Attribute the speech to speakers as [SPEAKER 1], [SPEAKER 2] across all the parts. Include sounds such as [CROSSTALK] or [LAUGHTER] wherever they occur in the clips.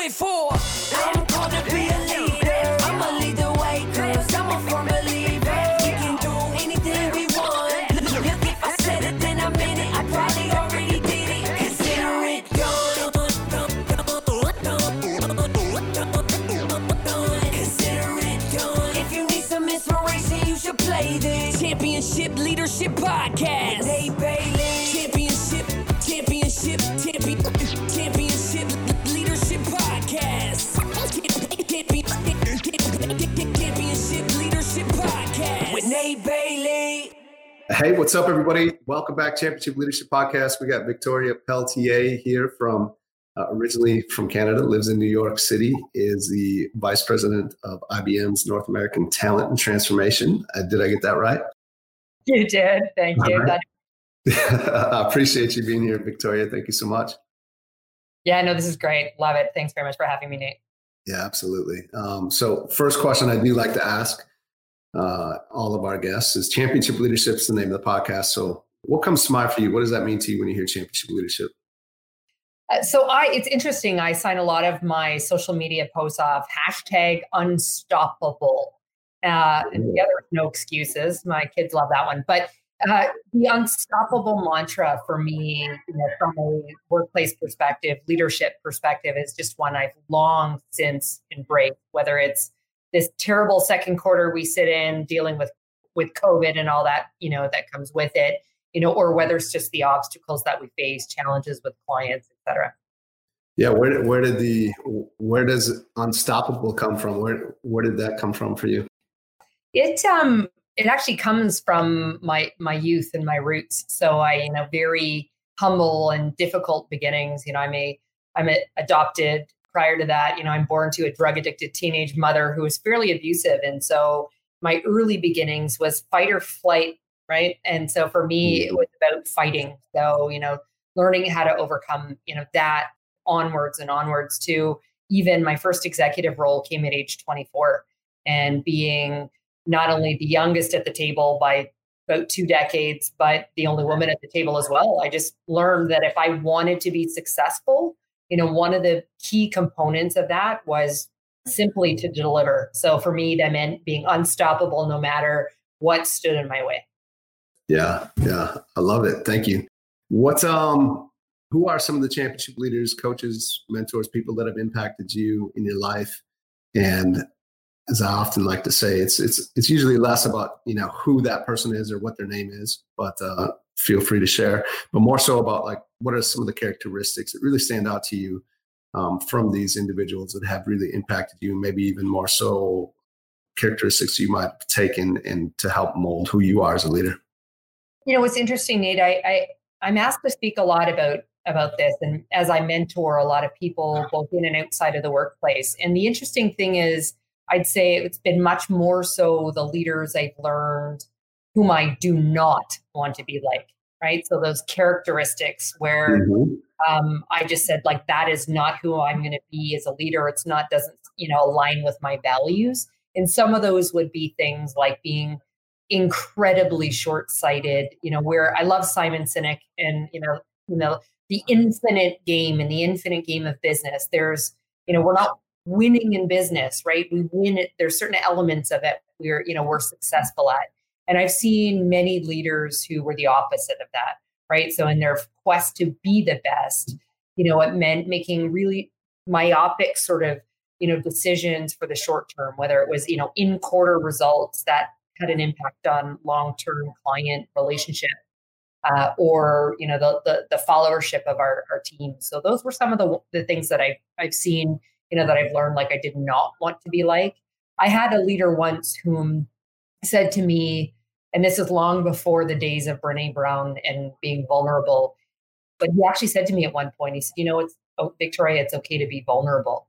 [SPEAKER 1] it for. I'm gonna be a leader.
[SPEAKER 2] What's up, everybody? Welcome back, Championship Leadership Podcast. We got Victoria Pelletier here from uh, originally from Canada, lives in New York City, is the vice president of IBM's North American Talent and Transformation. Uh, did I get that right?
[SPEAKER 3] You did. Thank you.
[SPEAKER 2] All right. [LAUGHS] I appreciate you being here, Victoria. Thank you so much.
[SPEAKER 3] Yeah, no, this is great. Love it. Thanks very much for having me, Nate.
[SPEAKER 2] Yeah, absolutely. Um, so, first question I do like to ask uh, all of our guests is Championship Leadership is the name of the podcast. So, what comes to mind for you? What does that mean to you when you hear Championship Leadership?
[SPEAKER 3] Uh, so I, it's interesting. I sign a lot of my social media posts off hashtag unstoppable. Uh, and yeah, there's no excuses. My kids love that one. But uh, the unstoppable mantra for me, you know, from a workplace perspective, leadership perspective, is just one I've long since embraced. Whether it's this terrible second quarter we sit in, dealing with with COVID and all that, you know, that comes with it, you know, or whether it's just the obstacles that we face, challenges with clients, et cetera.
[SPEAKER 2] Yeah, where where did the where does unstoppable come from? Where where did that come from for you?
[SPEAKER 3] It um it actually comes from my my youth and my roots. So I, you know, very humble and difficult beginnings. You know, I'm a I'm a, adopted. Prior to that, you know, I'm born to a drug addicted teenage mother who was fairly abusive, and so my early beginnings was fight or flight, right? And so for me, mm. it was about fighting. So you know, learning how to overcome, you know, that onwards and onwards to even my first executive role came at age 24, and being not only the youngest at the table by about two decades, but the only woman at the table as well. I just learned that if I wanted to be successful, you know, one of the key components of that was simply to deliver. So for me, that meant being unstoppable no matter what stood in my way.
[SPEAKER 2] Yeah, yeah, I love it. Thank you. What's um, who are some of the championship leaders, coaches, mentors, people that have impacted you in your life? And as I often like to say, it's it's it's usually less about you know who that person is or what their name is, but uh, feel free to share. But more so about like what are some of the characteristics that really stand out to you um, from these individuals that have really impacted you, maybe even more so characteristics you might take taken and to help mold who you are as a leader.
[SPEAKER 3] You know what's interesting, Nate. I, I I'm asked to speak a lot about about this, and as I mentor a lot of people both in and outside of the workplace. And the interesting thing is I'd say it's been much more so the leaders I've learned whom I do not want to be like, right? So those characteristics where
[SPEAKER 2] Mm-hmm.
[SPEAKER 3] um, I just said like that is not who I'm going to be as a leader. It's not doesn't you know align with my values. And some of those would be things like being incredibly short-sighted. You know, where I love Simon Sinek and you know you know the infinite game and the infinite game of business. There's you know we're not winning in business, right? We win it. There's certain elements of it we're, you know, we're successful at. And I've seen many leaders who were the opposite of that, right? So in their quest to be the best, you know, it meant making really myopic sort of, you know, decisions for the short term, whether it was, you know, in quarter results that had an impact on long-term client relationship uh, or you know the, the, the followership of our, our team so those were some of the, the things that I, i've seen you know that i've learned like i did not want to be like i had a leader once whom said to me and this is long before the days of brene brown and being vulnerable. But he actually said to me at one point he said you know it's oh, victoria it's okay to be vulnerable.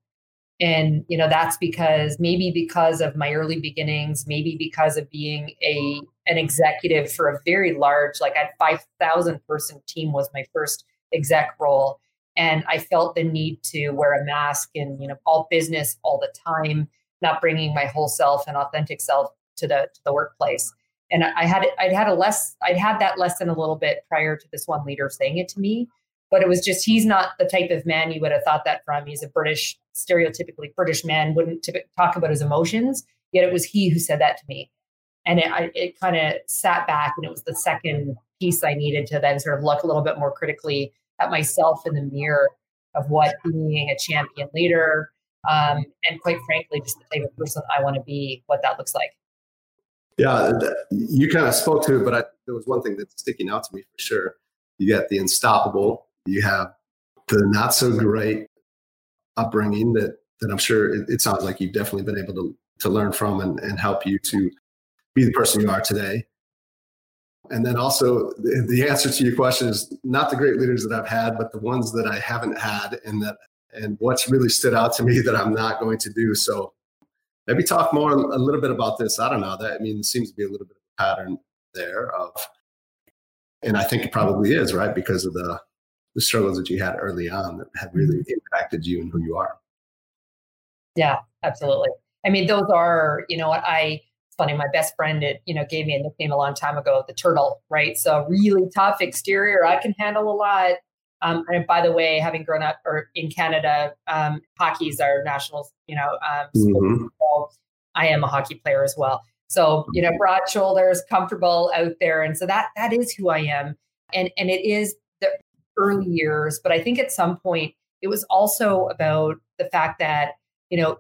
[SPEAKER 3] And you know that's because maybe because of my early beginnings maybe because of being a an executive for a very large like at 5000 person team was my first exec role. And i felt the need to wear a mask and you know all business all the time not bringing my whole self and authentic self to the to the workplace and i had i'd had a less i'd had that lesson a little bit prior to this one leader saying it to me but it was just he's not the type of man you would have thought that from. He's a british stereotypically british man wouldn't talk about his emotions yet it was he who said that to me. And it, it kind of sat back and it was the second piece i needed to then sort of look a little bit more critically at myself in the mirror of what being a champion leader um, and quite frankly just the type of person i want to be what that looks like
[SPEAKER 2] yeah you kind of spoke to it but I, there was one thing that's sticking out to me for sure you got the unstoppable you have the not so great upbringing that that i'm sure it, it sounds like you've definitely been able to to learn from and, and help you to be the person you are today. And then also the, the answer to your question is not the great leaders that I've had, but the ones that I haven't had and that and what's really stood out to me that I'm not going to do. So maybe talk more a little bit about this. I don't know. That I mean, it seems to be a little bit of a pattern there of and I think it probably is, right? Because of the the struggles that you had early on that have really mm-hmm. impacted you and who you are.
[SPEAKER 3] Yeah, absolutely. I mean, those are, you know, what I funny. My best friend, it, you know, gave me a nickname a long time ago, the turtle, right? So really tough exterior. I can handle a lot. Um, and by the way, having grown up or in Canada, um, hockey is our national, you know, um, mm-hmm. so I am a hockey player as well. So you know, broad shoulders, comfortable out there, and so that that is who I am. And and it is the early years, but I think at some point it was also about the fact that you know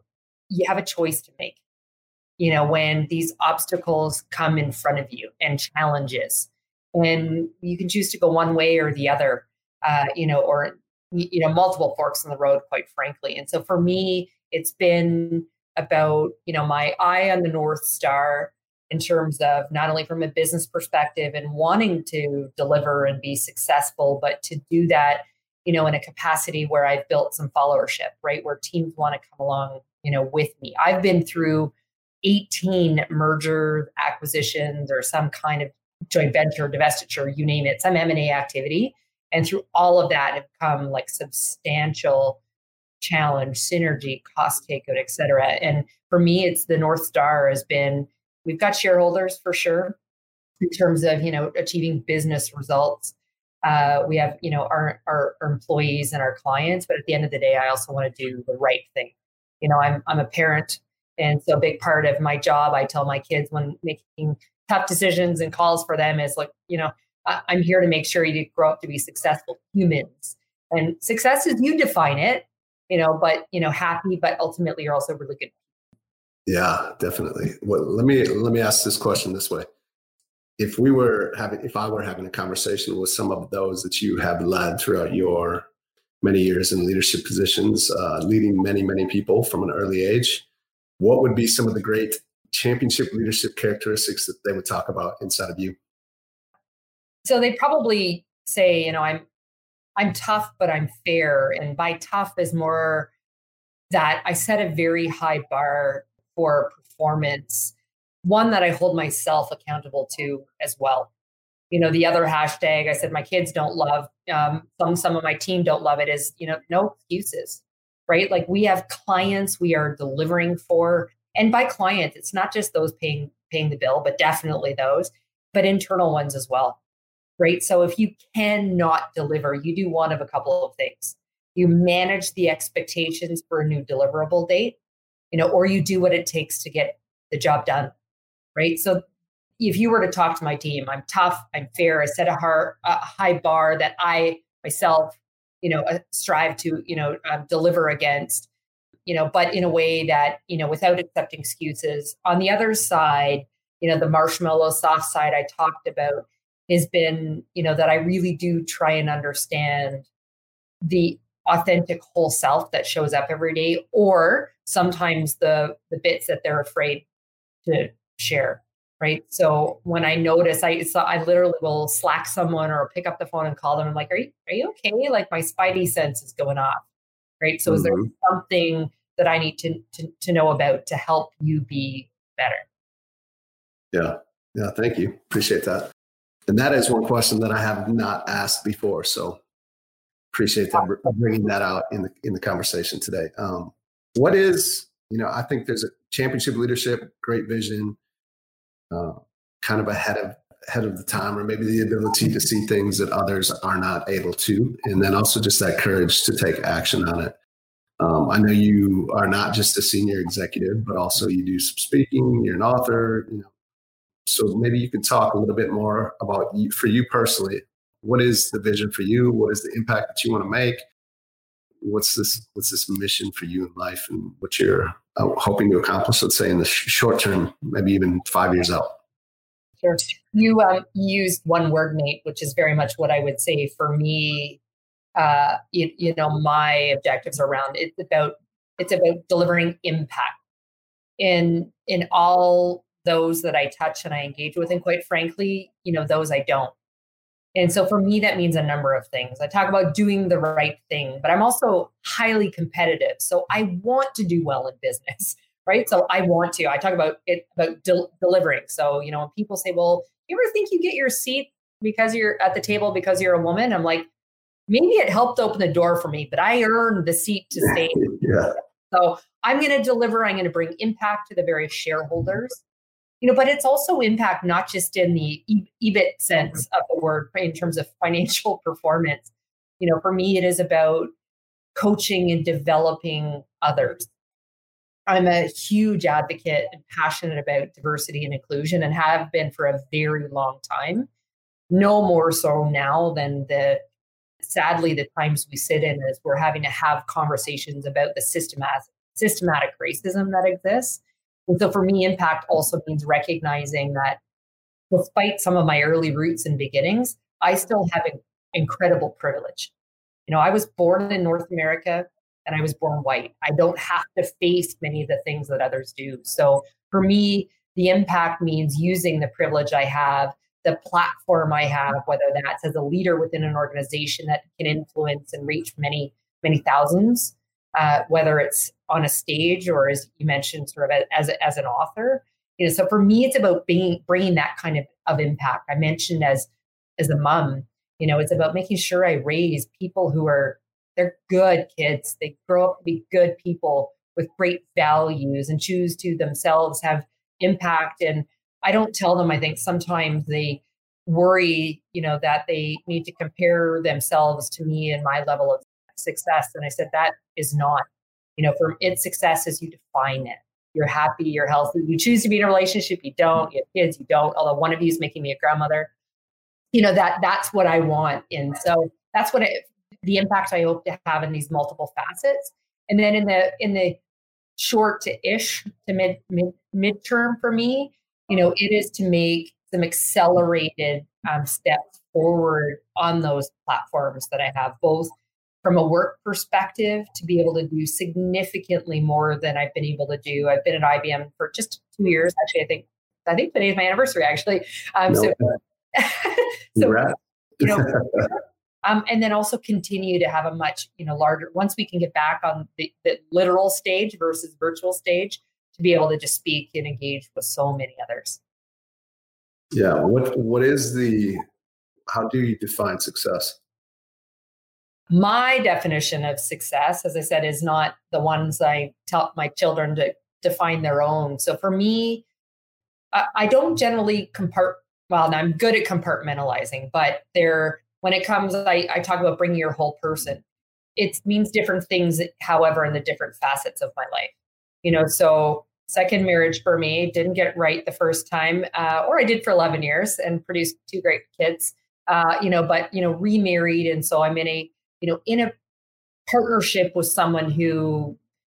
[SPEAKER 3] you have a choice to make you know, when these obstacles come in front of you and challenges. And you can choose to go one way or the other, uh, you know, or, you know, multiple forks in the road, quite frankly. And so for me, it's been about, you know, my eye on the North Star in terms of not only from a business perspective and wanting to deliver and be successful, but to do that, you know, in a capacity where I've built some followership, right? Where teams want to come along, you know, with me. I've been through 18 merger acquisitions or some kind of joint venture, divestiture, you name it, some M&A activity. And through all of that have come like substantial challenge, synergy, cost takeout, et cetera. And for me, it's the North Star has been, we've got shareholders for sure in terms of, you know, achieving business results. Uh, we have, you know, our, our, our employees and our clients, but at the end of the day, I also want to do the right thing. You know, I'm, I'm a parent and so a big part of my job, I tell my kids when making tough decisions and calls for them is like, you know, I'm here to make sure you grow up to be successful humans. And success is you define it, you know, but you know, happy, but ultimately you're also really good.
[SPEAKER 2] Yeah, definitely. Well, let me let me ask this question this way. If we were having if I were having a conversation with some of those that you have led throughout your many years in leadership positions, uh, leading many, many people from an early age, what would be some of the great championship leadership characteristics that they would talk about inside of you?
[SPEAKER 3] So they probably say, you know, I'm I'm tough, but I'm fair. And by tough is more that I set a very high bar for performance, one that I hold myself accountable to as well. You know, the other hashtag I said my kids don't love, um, some some of my team don't love it is, you know, no excuses right? Like we have clients we are delivering for. And by clients, it's not just those paying paying the bill, but definitely those, but internal ones as well. Right. So if you cannot deliver, you do one of a couple of things. You manage the expectations for a new deliverable date, you know, or you do what it takes to get the job done. Right. So if you were to talk to my team, I'm tough, I'm fair, I set a, a high bar that I myself you know uh, strive to you know uh, deliver against you know but in a way that you know without accepting excuses on the other side you know, the marshmallow soft side I talked about has been, you know, that I really do try and understand the authentic whole self that shows up every day, or sometimes the the bits that they're afraid to share. Right. So when I notice, I so I literally will slack someone or pick up the phone and call them. I'm like, "Are you are you okay?" Like my spidey sense is going off. Right. So mm-hmm. is there mm-hmm. something that I need to, to to know about to help you be better?
[SPEAKER 2] Yeah. Yeah. Thank you. Appreciate that. And that is one question that I have not asked before. So appreciate that bringing that out in the in the conversation today. Um, what is you know I think there's a championship leadership, great vision, uh, kind of ahead of ahead of the time, or maybe the ability to see things that others are not able to, and then also just that courage to take action on it. Um, I know you are not just a senior executive, but also you do some speaking. You're an author. You know, so maybe you could talk a little bit more about you, for you personally. What is the vision for you? What is the impact that you want to make? What's this? What's this mission for you in life, and what you're uh, hoping to accomplish? Let's say in the sh- short term, maybe even five years out.
[SPEAKER 3] Sure. You um, used one word, Nate, which is very much what I would say for me. Uh, you, you know, my objectives around it's about it's about delivering impact in in all those that I touch and I engage with, and quite frankly, you know, those I don't. And so for me, that means a number of things. I talk about doing the right thing, but I'm also highly competitive. So I want to do well in business, [LAUGHS] right? So I want to. I talk about it about del- delivering. So, you know, when people say, well, you ever think you get your seat because you're at the table because you're a woman? I'm like, maybe it helped open the door for me, but I earned the seat to [LAUGHS] stay.
[SPEAKER 2] yeah.
[SPEAKER 3] So I'm going to deliver. I'm going to bring impact to the various shareholders you know but it's also impact not just in the ebit sense of the word in terms of financial [LAUGHS] performance. You know for me it is about coaching and developing others. I'm a huge advocate and passionate about diversity and inclusion and have been for a very long time. No more so now than the sadly the times we sit in is we're having to have conversations about the systematic systematic racism that exists and so for me, impact also means recognizing that despite some of my early roots and beginnings, I still have incredible privilege. You know, I was born in North America and I was born white. I don't have to face many of the things that others do. So for me, the impact means using the privilege I have, the platform I have, whether that's as a leader within an organization that can influence and reach many, many thousands, uh, whether it's on a stage or as you mentioned, sort of as, as an author. You know, so for me, it's about being bringing that kind of, of impact. I mentioned as as a mom, you know, it's about making sure I raise people who are they're good kids. They grow up to be good people with great values and choose to themselves have impact. And I don't tell them. I think sometimes they worry, you know, that they need to compare themselves to me and my level of success. And I said, that is not, you know, for its success is you define it. You're happy, you're healthy. You choose to be in a relationship, you don't. You have kids, you don't. Although one of you is making me a grandmother. You know, that that's what I want. And so that's what it, the impact I hope to have in these multiple facets. And then in the in the short to ish to mid mid midterm for me, you know, it is to make some accelerated um, steps forward on those platforms that I have, both from a work perspective to be able to do significantly more than I've been able to do. I've been at IBM for just two years. Actually, I think I think today is my anniversary. Actually, um, no, [LAUGHS] so, so you know, [LAUGHS] um, and then also continue to have a much you know larger. Once we can get back on the, the literal stage versus virtual stage, to be able to just speak and engage with so many others.
[SPEAKER 2] Yeah. What What is the? How do you define success?
[SPEAKER 3] My definition of success, as I said, is not the ones I tell my children to define their own. So for me, I, I don't generally compart. Well, I'm good at compartmentalizing, but there, when it comes, I, I talk about bringing your whole person. It means different things, however, in the different facets of my life. You know, so second marriage for me didn't get right the first time, uh, or I did for 11 years and produced two great kids. Uh, you know, but you know, remarried, and so I'm in a you know, in a partnership with someone who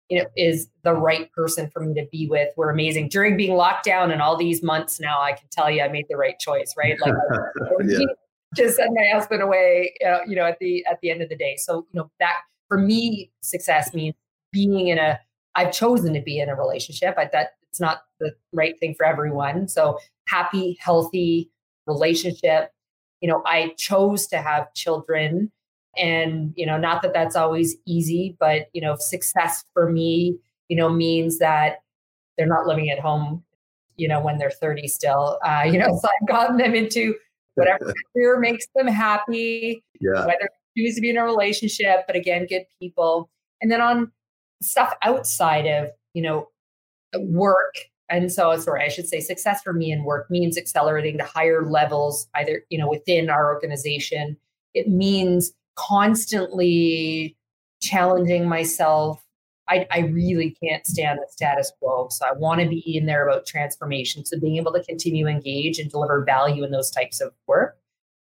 [SPEAKER 3] you know, is the right person for me to be with. We're amazing during being locked down and all these months now. I can tell you, I made the right choice, right? Like, [LAUGHS] yeah. just send my husband away, uh, you know, at the at the end of the day. So, you know, that for me, success means being in a. I've chosen to be in a relationship. I that it's not the right thing for everyone. So, happy, healthy relationship. You know, I chose to have children and you know not that that's always easy but you know success for me you know means that they're not living at home you know when they're 30 still. Uh, you know [LAUGHS] so i've gotten them into whatever [LAUGHS] career makes them happy
[SPEAKER 2] yeah.
[SPEAKER 3] whether choose to be in a relationship but again good people. And then on stuff outside of you know work and so sorry i should say success for me in work means accelerating to higher levels either you know within our organization. It means constantly challenging myself. I, I really can't stand the status quo. So I want to be in there about transformation. So being able to continue engage and deliver value in those types of work.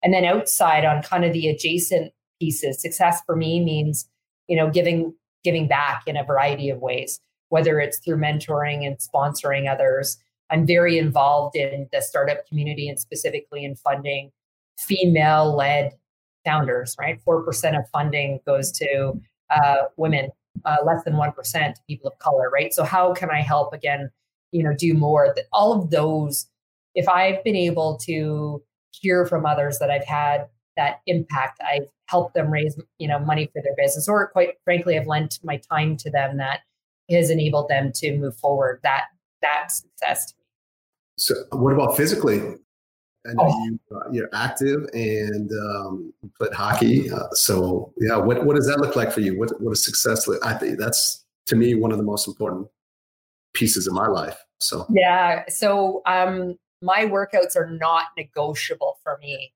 [SPEAKER 3] And then outside on kind of the adjacent pieces, success for me means, you know, giving giving back in a variety of ways, whether it's through mentoring and sponsoring others. I'm very involved in the startup community and specifically in funding female led founders, right? 4% of funding goes to uh, women, uh, less than 1% to people of color, right? So how can I help again, you know, do more? All of those, if I've been able to hear from others that I've had that impact, I've helped them raise, you know, money for their business, or quite frankly, I've lent my time to them that has enabled them to move forward. That that's success.
[SPEAKER 2] So, what about physically? I know oh. you uh, you're active and um, you played hockey. Uh, so yeah, what what does that look like for you? What what does success look? I think that's to me one of the most important pieces of my life. So
[SPEAKER 3] yeah, so um, my workouts are not negotiable for me.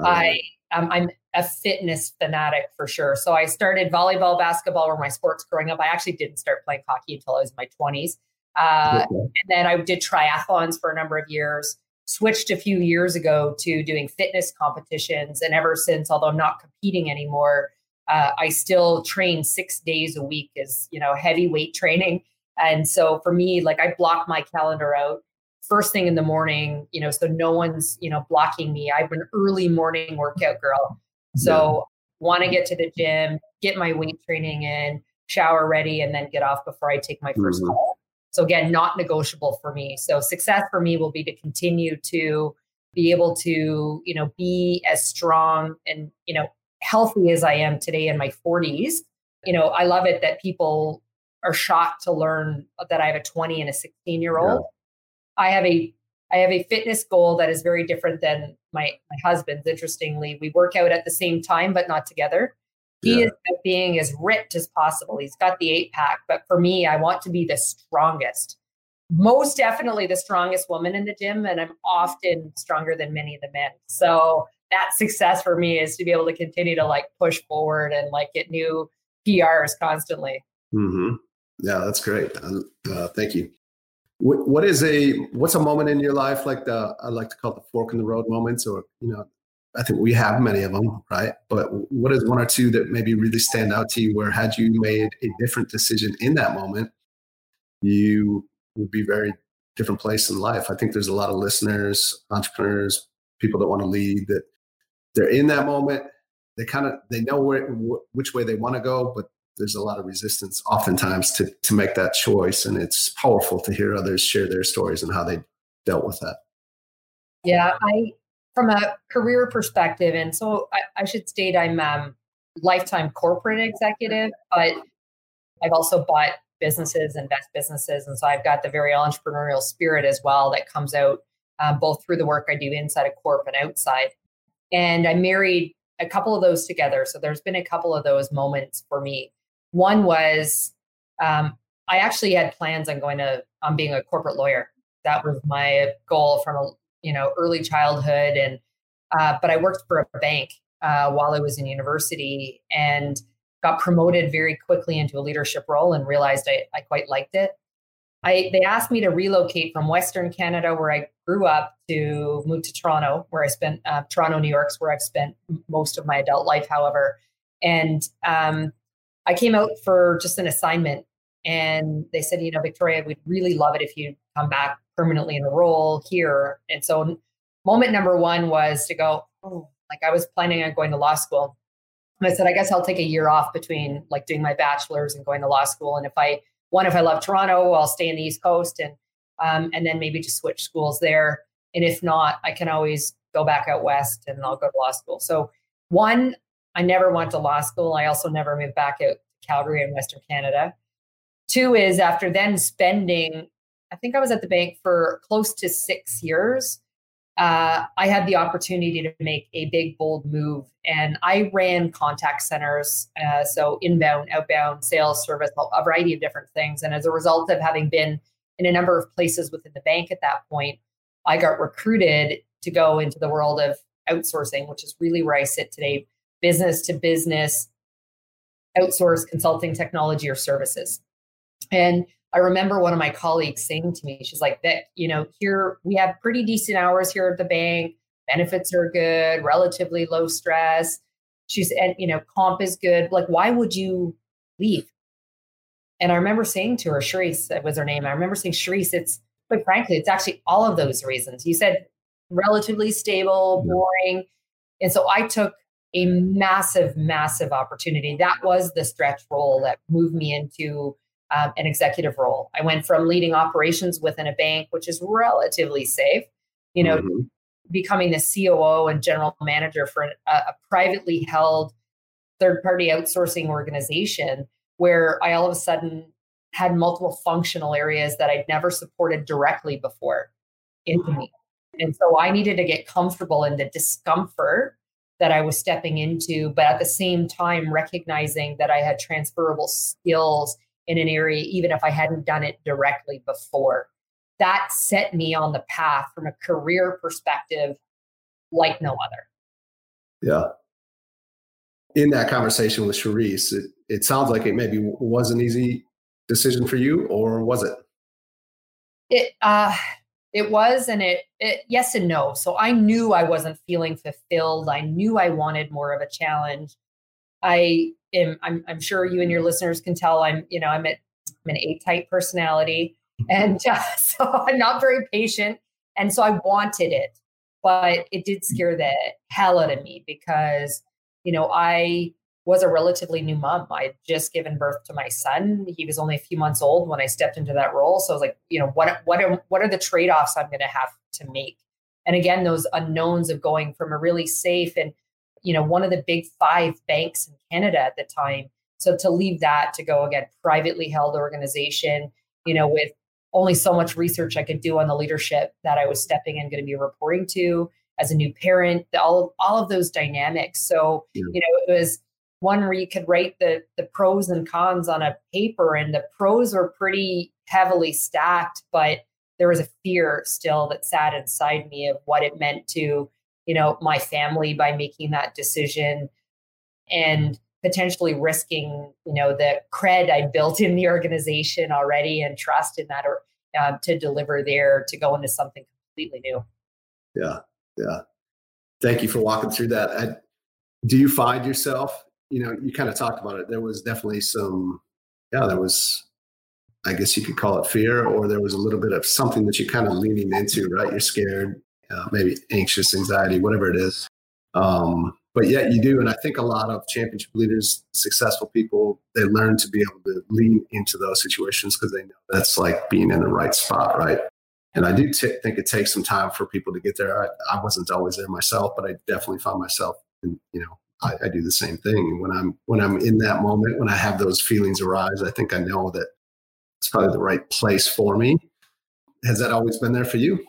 [SPEAKER 3] Oh. I um, I'm a fitness fanatic for sure. So I started volleyball, basketball were my sports growing up. I actually didn't start playing hockey until I was in my 20s. Uh, okay. And then I did triathlons for a number of years switched a few years ago to doing fitness competitions. And ever since, although I'm not competing anymore, uh, I still train six days a week as, you know, heavy weight training. And so for me, like I block my calendar out first thing in the morning, you know, so no one's, you know, blocking me. I'm an early morning workout girl. So yeah. want to get to the gym, get my weight training in, shower ready, and then get off before I take my 1st mm-hmm. call. So again, not negotiable for me. So success for me will be to continue to be able to, you know, be as strong and, you know, healthy as I am today in my 40s. You know, I love it that people are shocked to learn that I have a 20 and a 16 year old. Yeah. I have a I have a fitness goal that is very different than my my husband's. Interestingly, we work out at the same time but not together. He yeah. is being as ripped as possible. He's got the eight pack, but for me, I want to be the strongest. Most definitely the strongest woman in the gym, and I'm often stronger than many of the men. So that success for me is to be able to continue to like push forward and like get new PRs constantly.
[SPEAKER 2] Mm-hmm. Yeah, that's great. Uh, thank you. What, what is a what's a moment in your life like the I like to call it the fork in the road moments, or you know I think we have many of them, right? But what is one or two that maybe really stand out to you where had you made a different decision in that moment, you would be very different place in life. I think there's a lot of listeners, entrepreneurs, people that want to lead that they're in that moment. They kind of they know where which way they want to go, but there's a lot of resistance oftentimes to to make that choice, and it's powerful to hear others share their stories and how they dealt with that.
[SPEAKER 3] Yeah, I from a career perspective, and so I, I should state I'm um, lifetime corporate executive, but I've also bought businesses, invest businesses, and so I've got the very entrepreneurial spirit as well that comes out um, both through the work I do inside of corp and outside. And I married a couple of those together. So there's been a couple of those moments for me. One was um, I actually had plans on going to on being a corporate lawyer. That was my goal from a you know early childhood and uh, but i worked for a bank uh, while i was in university and got promoted very quickly into a leadership role and realized i, I quite liked it I, they asked me to relocate from Western Canada, where I grew up, to move to Toronto, where I spent uh, Toronto, New York's where I've spent most of my adult life. However, and um, I came out for just an assignment, And they said, you know, Victoria, we'd really love it if you come back permanently in a role here. And so moment number one was to go, oh, like I was planning on going to law school. And I said, I guess I'll take a year off between like doing my bachelor's and going to law school. And if I, one, if I love Toronto, I'll stay in the East Coast and, um, and then maybe just switch schools there. And if not, I can always go back out west and I'll go to law school. So one, I never went to law school. I also never moved back out to Calgary in Western Canada. Two is after then spending, I think I was at the bank for close to six years. Uh, I had the opportunity to make a big, bold move. And I ran contact centers, uh, so inbound, outbound, sales, service, a variety of different things. And as a result of having been in a number of places within the bank at that point, I got recruited to go into the world of outsourcing, which is really where I sit today business to business, outsource consulting technology or services. And I remember one of my colleagues saying to me, she's like, that, you know, here we have pretty decent hours here at the bank. Benefits are good, relatively low stress. She's, and, you know, comp is good. Like, why would you leave? And I remember saying to her, Sharice, that was her name. I remember saying, Sharice, it's, but frankly, it's actually all of those reasons. You said relatively stable, mm-hmm. boring. And so I took a massive, massive opportunity. That was the stretch role that moved me into um, an executive role. I went from leading operations within a bank, which is relatively safe, you know, mm-hmm. becoming the COO and general manager for a, a privately held third party outsourcing organization where I all of a sudden had multiple functional areas that I'd never supported directly before into me. And so I needed to get comfortable in the discomfort that I was stepping into, but at the same time, recognizing that I had transferable skills in an area, even if I hadn't done it directly before. That set me on the path from a career perspective like no other.
[SPEAKER 2] Yeah. In that conversation with Sharice, it, it sounds like it maybe was an easy decision for you, or was it?
[SPEAKER 3] It uh it was and it, it yes and no so i knew i wasn't feeling fulfilled i knew i wanted more of a challenge i am i'm, I'm sure you and your listeners can tell i'm you know i'm, at, I'm an a type personality and [LAUGHS] uh, so i'm not very patient and so i wanted it but it did scare the hell out of me because you know i was a relatively new mom. I'd just given birth to my son. He was only a few months old when I stepped into that role. So I was like, you know, what what are what are the trade-offs I'm going to have to make? And again, those unknowns of going from a really safe and you know one of the big five banks in Canada at the time. So to leave that to go again privately held organization, you know, with only so much research I could do on the leadership that I was stepping in, going to be reporting to as a new parent, all all of those dynamics. So yeah. you know, it was one where you could write the the pros and cons on a paper and the pros were pretty heavily stacked but there was a fear still that sat inside me of what it meant to you know my family by making that decision and potentially risking you know the cred i built in the organization already and trust in that or uh, to deliver there to go into something completely new
[SPEAKER 2] yeah yeah thank you for walking through that I, do you find yourself you know, you kind of talked about it. There was definitely some, yeah, there was, I guess you could call it fear, or there was a little bit of something that you're kind of leaning into, right? You're scared, uh, maybe anxious, anxiety, whatever it is. Um, but yet you do. And I think a lot of championship leaders, successful people, they learn to be able to lean into those situations because they know that's like being in the right spot, right? And I do t- think it takes some time for people to get there. I, I wasn't always there myself, but I definitely found myself, in, you know, I, I, do the same thing. When I'm when I'm in that moment, when I have those feelings arise, I think I know that it's probably the right place for me. Has that always been there for you?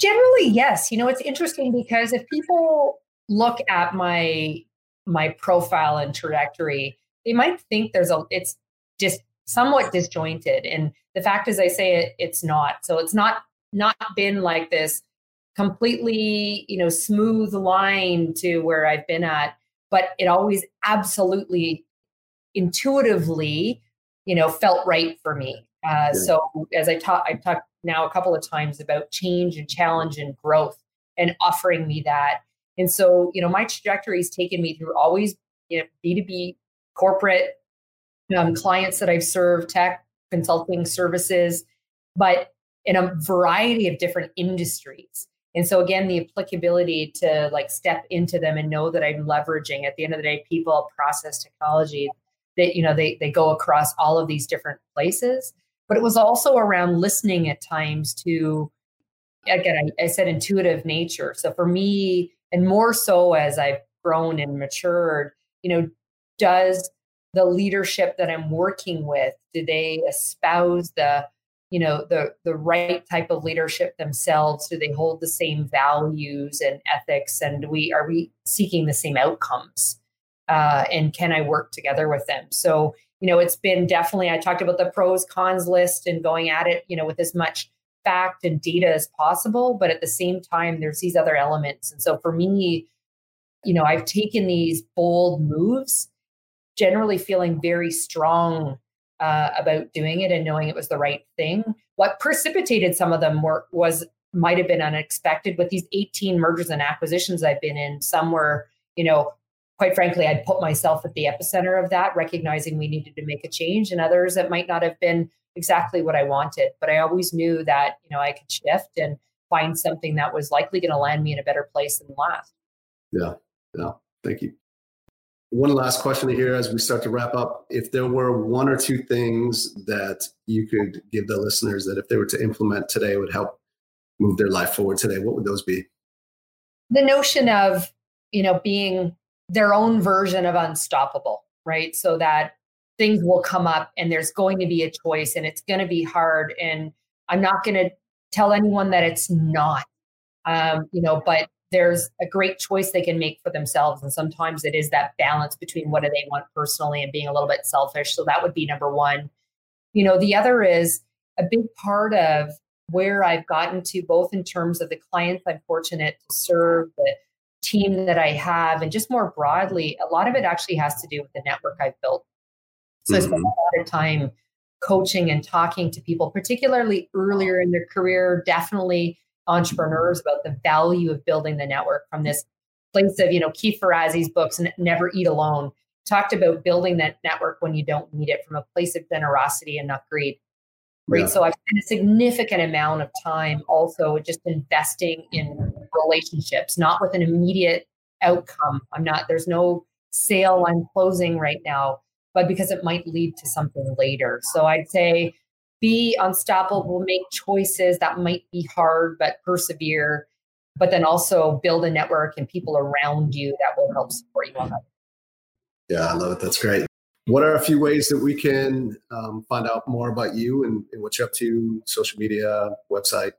[SPEAKER 3] Generally, yes. You know, it's interesting because if people look at my my profile and trajectory, they might think there's a it's just somewhat disjointed. And the fact is I say it, it's not. So it's not not been like this completely, you know, smooth line to where I've been at, but it always absolutely intuitively, you know, felt right for me. Uh. So as I talk, I've talked now a couple of times about change and challenge and growth and offering me that. And so, you know, my trajectory has taken me through always, you know, B2B corporate um, clients that I've served, tech consulting services, but in a variety of different industries. And so again, the applicability to like step into them and know that I'm leveraging at the end of the day, people, process, technology, that you know, they they go across all of these different places. But it was also around listening at times to again, I, I said intuitive nature. So for me, and more so as I've grown and matured, you know, does the leadership that I'm working with, do they espouse the you know the the right type of leadership themselves? Do they hold the same values and ethics? And we are we seeking the same outcomes uh, and can i work together with them? So you know it's been definitely i talked about the pros cons list and going at it you know with as much fact and data as possible but at the same time there's these other elements and so for me you know i've taken these bold moves generally feeling very strong uh, about doing it and knowing it was the right thing. What precipitated some of them were, was might have been unexpected with these 18 mergers and acquisitions I've been in. Some were, you know, quite frankly, I'd put myself at the epicenter of that, recognizing we needed to make a change, and others that might not have been exactly what I wanted. But I always knew that, you know, I could shift and find something that was likely going to land me in a better place than last.
[SPEAKER 2] Yeah. Yeah. Thank you. One last question here as we start to wrap up. If there were one or two things that you could give the listeners that if they were to implement today would help move their life forward today, what would those be?
[SPEAKER 3] The notion of, you know, being their own version of unstoppable, right? So that things will come up and there's going to be a choice and it's going to be hard. And I'm not going to tell anyone that it's not, um, you know, but there's a great choice they can make for themselves. And sometimes it is that balance between what do they want personally and being a little bit selfish. So that would be number one. You know, the other is a big part of where I've gotten to, both in terms of the clients I'm fortunate to serve, the team that I have, and just more broadly, a lot of it actually has to do with the network I've built. So mm-hmm. I spend a lot of time coaching and talking to people, particularly earlier in their career, definitely entrepreneurs about the value of building the network from this place of, you know, Keith Ferrazzi's books, Never Eat Alone, talked about building that network when you don't need it from a place of generosity and not greed. Right. Yeah. So I've spent a significant amount of time also just investing in relationships, not with an immediate outcome. I'm not, there's no sale I'm closing right now, but because it might lead to something later. So I'd say be unstoppable, make choices that might be hard, but persevere, but then also build a network and people around you that will help support you on that.
[SPEAKER 2] Yeah, I love it. That's great. What are a few ways that we can um, find out more about you and, and what you're up to, social media, website?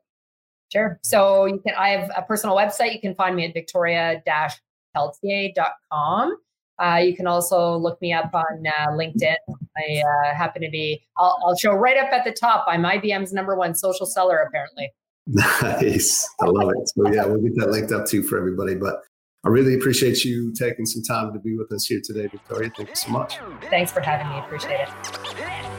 [SPEAKER 3] Sure. So you can. I have a personal website. You can find me at victoria-pelletier.com. Uh, you can also look me up on uh, LinkedIn. I uh, happen to be, I'll, I'll, show right up at the top. I'm IBM's number one social seller, apparently. [LAUGHS]
[SPEAKER 2] Nice. I love it. So, yeah, we'll get that linked up too for everybody. But I really appreciate you taking some time to be with us here today, Victoria. Thank you so much.
[SPEAKER 3] Thanks for having me. Appreciate it.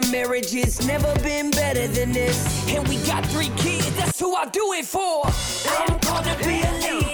[SPEAKER 1] years marriage, it's never been better than this. And we got three kids, that's who I do it for. I'm called to be a